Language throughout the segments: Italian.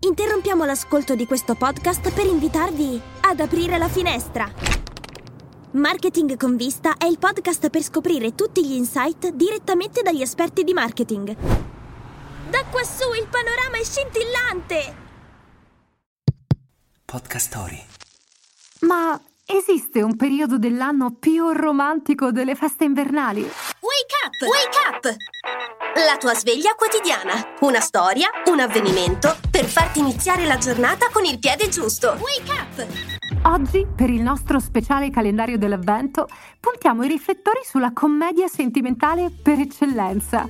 Interrompiamo l'ascolto di questo podcast per invitarvi ad aprire la finestra. Marketing con vista è il podcast per scoprire tutti gli insight direttamente dagli esperti di marketing. Da quassù il panorama è scintillante! Podcast Story. Ma esiste un periodo dell'anno più romantico delle feste invernali? Wake up! Wake up! La tua sveglia quotidiana. Una storia, un avvenimento per farti iniziare la giornata con il piede giusto. Wake up! Oggi, per il nostro speciale calendario dell'avvento, puntiamo i riflettori sulla commedia sentimentale per eccellenza.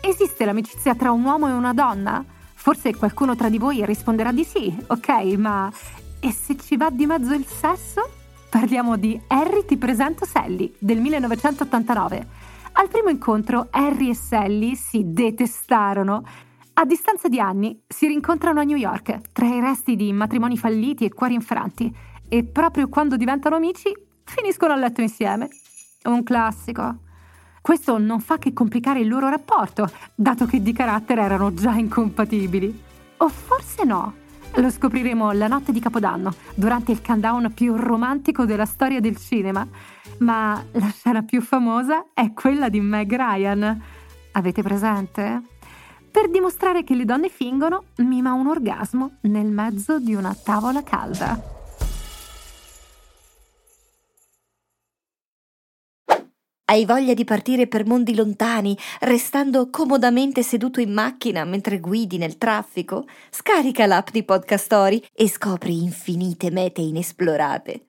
Esiste l'amicizia tra un uomo e una donna? Forse qualcuno tra di voi risponderà di sì, ok, ma e se ci va di mezzo il sesso? Parliamo di Harry ti presento Sally del 1989. Al primo incontro Harry e Sally si detestarono. A distanza di anni si rincontrano a New York, tra i resti di matrimoni falliti e cuori infranti, e proprio quando diventano amici finiscono a letto insieme. Un classico. Questo non fa che complicare il loro rapporto, dato che di carattere erano già incompatibili. O forse no. Lo scopriremo la notte di Capodanno, durante il countdown più romantico della storia del cinema. Ma la scena più famosa è quella di Meg Ryan. Avete presente? Per dimostrare che le donne fingono, mima un orgasmo nel mezzo di una tavola calda. Hai voglia di partire per mondi lontani, restando comodamente seduto in macchina mentre guidi nel traffico? Scarica l'app di Podcast Story e scopri infinite mete inesplorate.